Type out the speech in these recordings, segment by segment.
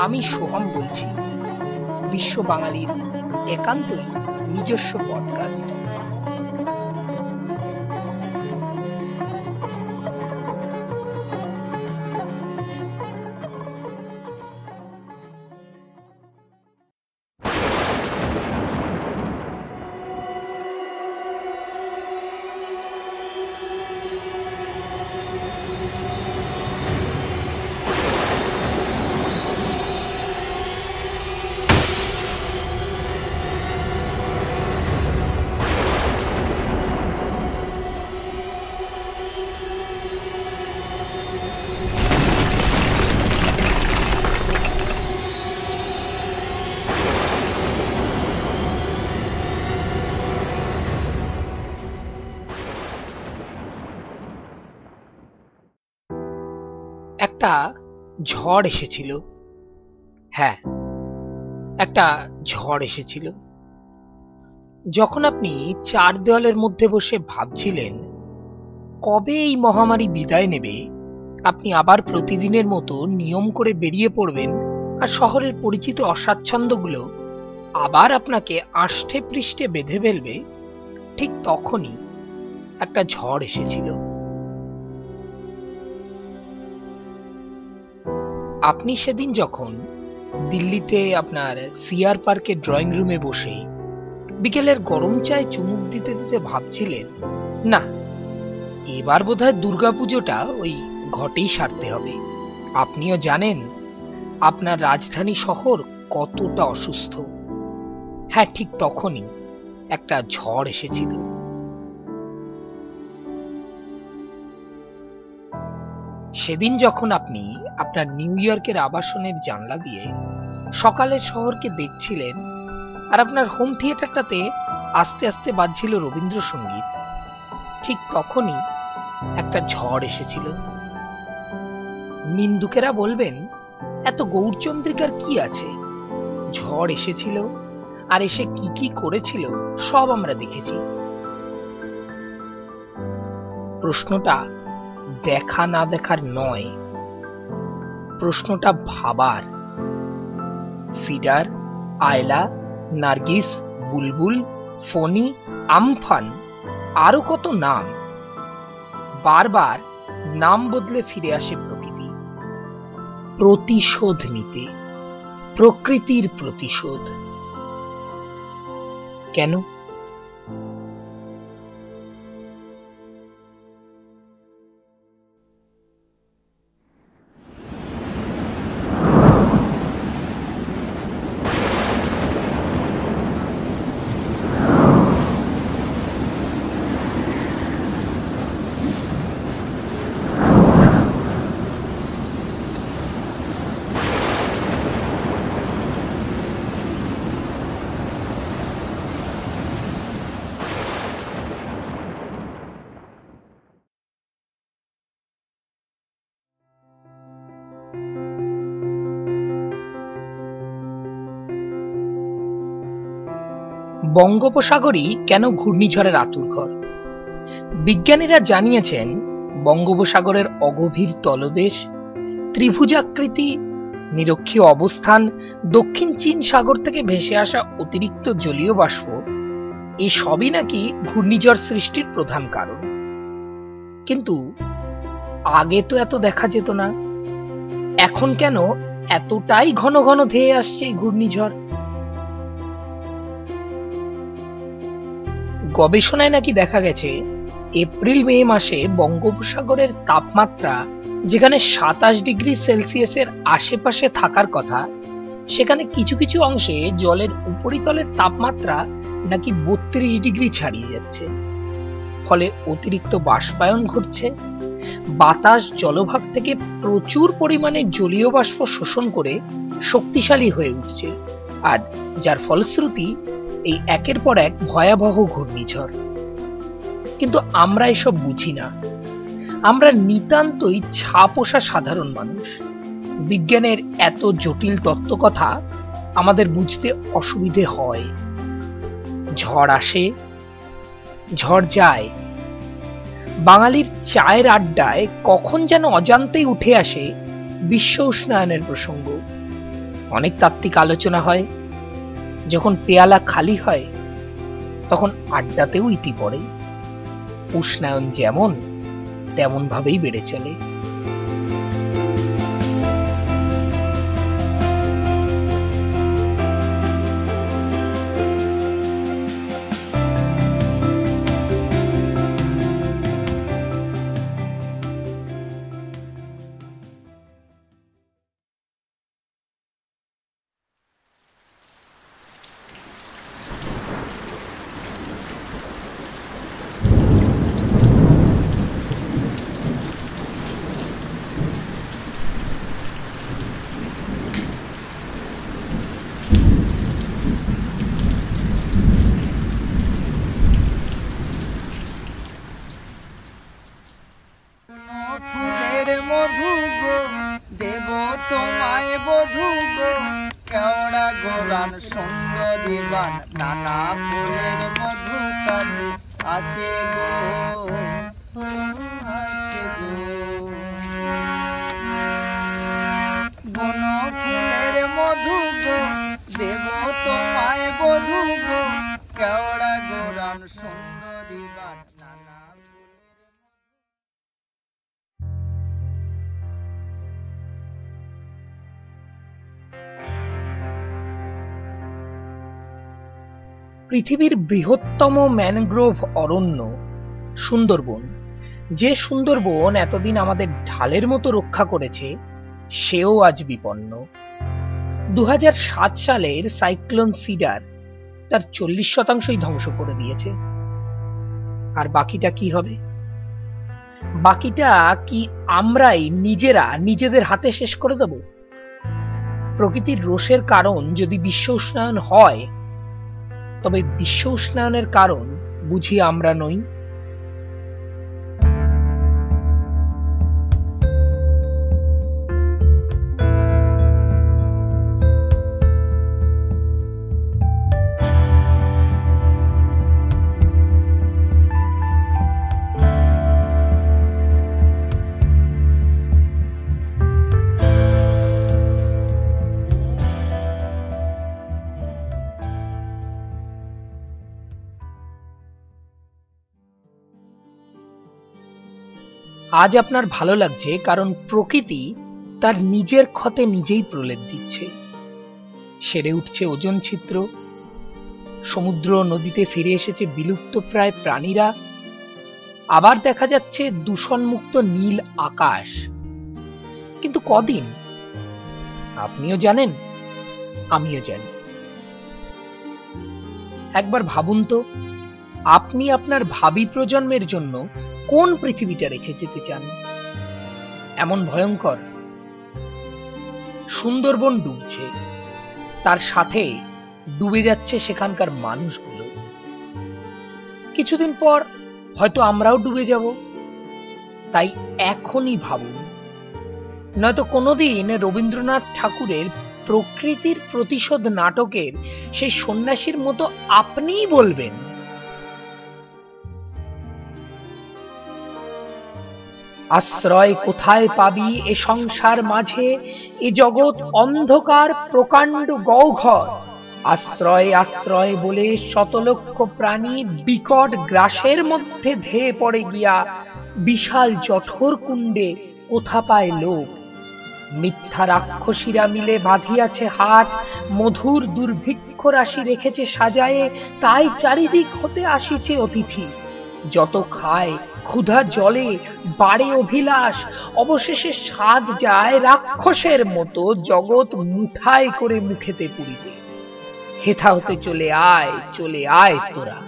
আমি সোহম বলছি। বিশ্ব বাঙালির একান্তই নিজস্ব পডকাস্ট একটা ঝড় এসেছিল। হ্যাঁ একটা ঝড় এসেছিল। যখন আপনি চার দেওয়ালের মধ্যে বসে ভাবছিলেন, কবে এই মহামারী বিদায় নেবে, আপনি আবার প্রতিদিনের মতো নিয়ম করে বেরিয়ে পড়বেন আর শহরের পরিচিত অস্বাচ্ছন্দ্যগুলো আবার আপনাকে আষ্ঠে পৃষ্ঠে বেঁধে ফেলবে, ঠিক তখনই একটা ঝড় এসেছিল। আপনি সেদিন যখন দিল্লিতে আপনার সিআর পার্কের ড্রয়িং রুমে বসে বিকেলের গরম চায় চুমুক দিতে দিতে ভাবছিলেন, না, এবার বোধহয় দুর্গাপুজোটা ওই ঘটেই সারতে হবে। আপনিও জানেন, আপনার রাজধানী শহর কতটা অসুস্থ। হ্যাঁ ঠিক তখনই একটা ঝড় এসেছিল। সেদিন যখন আপনি আপনার নিউ ইয়র্কের আবাসনের জানলা দিয়ে সকালের শহরকে দেখছিলেন, আর আপনার হোম থিয়েটারটাতে আস্তে আস্তে বাজছিল রবীন্দ্রসঙ্গীত, ঠিক তখনই একটা ঝড় এসেছিল। নিন্দুকেরা বলবেন, এত গৌরচন্দ্রিকার কি আছে? ঝড় এসেছিল, আর এসে কি কি করেছিল, সব আমরা দেখেছি। প্রশ্নটা দেখা না দেখার নয়। প্রশ্নটা ভাবার। সিডার, আয়লা, নার্গিস, বুলবুল, ফনি, আমফান, আরও কত নাম? বারবার নাম বদলে ফিরে আসে প্রকৃতি। প্রতিশোধ নিতে, প্রকৃতির প্রতিশোধ। কেন? বঙ্গোপসাগরই কেন ঘূর্ণিঝড়ের আতুর ঘর? বিজ্ঞানীরা জানিয়েছেন, বঙ্গোপসাগরের অগভীর তলদেশ, ত্রিভুজাকৃতি, নিরক্ষীয় অবস্থান, দক্ষিণ চীন সাগর থেকে ভেসে আসা অতিরিক্ত জলীয় বাষ্প এই সবই নাকি ঘূর্ণিঝড় সৃষ্টির প্রধান কারণ। কিন্তু আগে তো এত দেখা যেত না। এখন কেন এতটাই ঘন ঘন ধেয়ে আসছে এই ঘূর্ণিঝড়? গবেষণায় নাকি দেখা গেছে, এপ্রিল, মে মাসে বঙ্গোপসাগরের তাপমাত্রা, যেখানে সাতাশ ডিগ্রি সেলসিয়াসের আশেপাশে থাকার কথা, সেখানে কিছু কিছু অংশে জলের উপরিতলের তাপমাত্রা নাকি বত্রিশ ডিগ্রি ছাড়িয়ে যাচ্ছে। ফলে অতিরিক্ত বাষ্পায়ন ঘটছে। বাতাস জলভাগ থেকে প্রচুর পরিমাণে জলীয় বাষ্প শোষণ করে শক্তিশালী হয়ে উঠছে। আর যার ফলশ্রুতি এই একের পর এক ভয়াবহ ঘূর্ণিঝড়। কিন্তু আমরা এসব বুঝি না। আমরা নিতান্তই ছাপোষা সাধারণ মানুষ। বিজ্ঞানের এত জটিল তত্ত্ব কথা আমাদের বুঝতে অসুবিধে হয়। ঝড় আসে, ঝড় যায়। বাঙালির চায়ের আড্ডায় কখন যেন অজান্তেই উঠে আসে বিশ্ব উষ্ণায়নের প্রসঙ্গ। অনেক তাত্ত্বিক আলোচনা হয়। যখন পেয়ালা খালি হয় তখন আড্ডাতেও ইতি পড়ে। উষ্ণায়ন যেমন তেমনভাবেই বেড়ে চলে। গোরান সুন্দরী বান নানা ফুলের মধু আছে পৃথিবীর বৃহত্তম ম্যানগ্রোভ অরণ্য, সুন্দরবন। যে সুন্দরবন এতদিন আমাদের ঢালের মতো রক্ষা করেছে, সেও আজ বিপন্ন। দু হাজার সাত সালের সাইক্লোন সিডার তার চল্লিশ শতাংশই ধ্বংস করে দিয়েছে। আর বাকিটা কি হবে? বাকিটা কি আমরাই নিজেরা নিজেদের হাতে শেষ করে দেব? প্রকৃতির রোষের কারণ যদি বিশ্ব উষ্ণায়ন হয় তবে বিশ্ব উষ্ণায়নের কারণ বুঝি আমরা নই? আজ আপনার ভালো লাগছে কারণ প্রকৃতি তার নিজের ক্ষতে নিজেই প্রলেপ দিচ্ছে। সেরে উঠছে ওজন ছিদ্র। সমুদ্র নদীতে ফিরে এসেছে বিলুপ্ত প্রায় প্রাণীরা। আবার দেখা যাচ্ছে দূষণমুক্ত নীল আকাশ। কিন্তু কদিন? আপনিও জানেন, আমিও জানি। একবার ভাবুন তো, আপনি আপনার ভাবি প্রজন্মের জন্য কোন পৃথিবীটা রেখে যেতে চান? এমন ভয়ঙ্কর। সুন্দরবন ডুবছে। তার সাথে ডুবে যাচ্ছে সেখানকার মানুষগুলো। কিছুদিন পর হয়তো আমরাও ডুবে যাব। তাই এখনই ভাবুন। নয়তো কোনোদিন রবীন্দ্রনাথ ঠাকুরের প্রকৃতির প্রতিশোধ নাটকের সেই সন্ন্যাসীর মতো আপনিই বলবেন। আশ্রয় কোথায় পাবি এ সংসার মাঝে? এ জগৎ অন্ধকার প্রকাণ্ড গৌঘর আশ্রয় আশ্রয় বলে শতলক্ষ প্রাণী বিকট গ্রাসের মধ্যে ধেয়ে পড়ে গিয়া বিশাল জঠর কুণ্ডে কোথা পায় লোক? মিথ্যা রাক্ষসীরা মিলে বাঁধিয়াছে হাট, মধুর দুর্ভিক্ষ রাশি রেখেছে সাজায়ে, তাই চারিদিক হতে আসিছে অতিথি। যত খায় ক্ষুধা জলে, বাড়ে অভিলাষ। অবশেষে স্বাদ যায় রাক্ষসের মতো জগৎ মুঠাই করে মুখেতে পুরিতে হেথা হতে চলে আয় চলে আয় তোরা।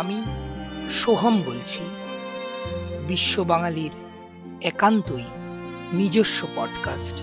আমি সোহম বলছি, বিশ্ব বাঙালির একান্তই নিজস্ব পডকাস্ট